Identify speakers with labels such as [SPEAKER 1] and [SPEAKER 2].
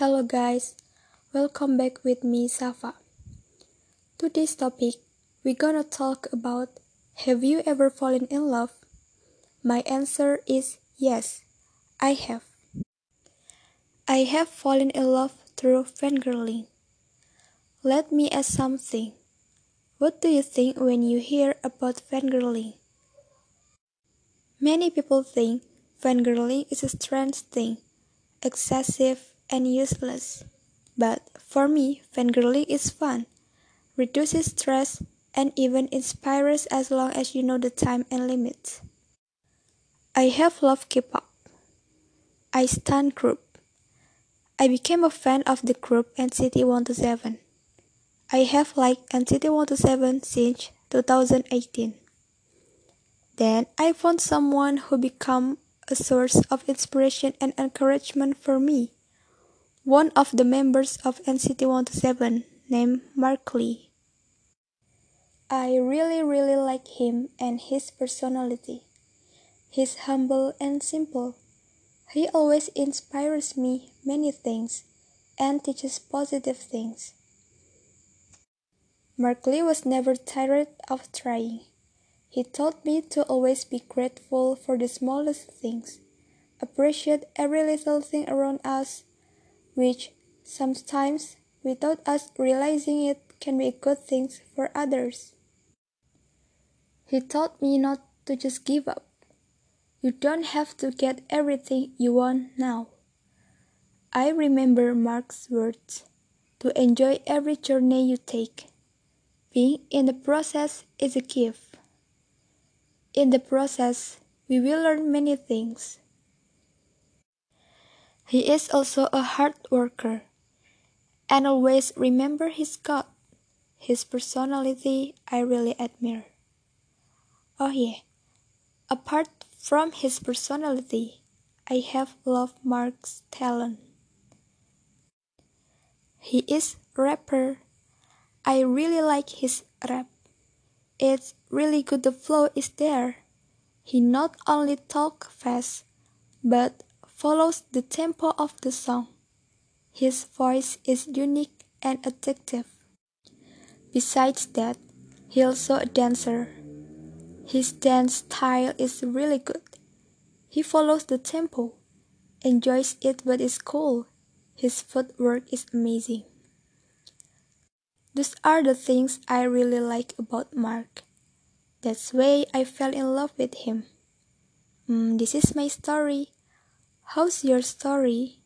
[SPEAKER 1] Hello guys, welcome back with me Safa. Today's topic, we're gonna talk about Have you ever fallen in love? My answer is yes, I have. I have fallen in love through fangirling. Let me ask something. What do you think when you hear about fangirling? Many people think fangirling is a strange thing, excessive and useless. But for me, fangirling is fun, reduces stress, and even inspires as long as you know the time and limits. I have loved K-pop. I stan group. I became a fan of the group NCT 127. I have liked NCT 127 since 2018. Then I found someone who became a source of inspiration and encouragement for me one of the members of NCT 127 named Mark Lee. I really really like him and his personality. He's humble and simple. He always inspires me many things and teaches positive things. Mark Lee was never tired of trying. He taught me to always be grateful for the smallest things, appreciate every little thing around us, which sometimes, without us realizing it, can be good things for others. He taught me not to just give up. You don't have to get everything you want now. I remember Mark's words to enjoy every journey you take. Being in the process is a gift. In the process, we will learn many things. He is also a hard worker and always remember his God. His personality I really admire. Oh yeah, apart from his personality, I have loved Mark's talent. He is rapper. I really like his rap. It's really good the flow is there. He not only talk fast, but follows the tempo of the song. His voice is unique and addictive. Besides that, he also a dancer. His dance style is really good. He follows the tempo, enjoys it but is cool. His footwork is amazing. Those are the things I really like about Mark. That's why I fell in love with him. Mm, this is my story. How's your story?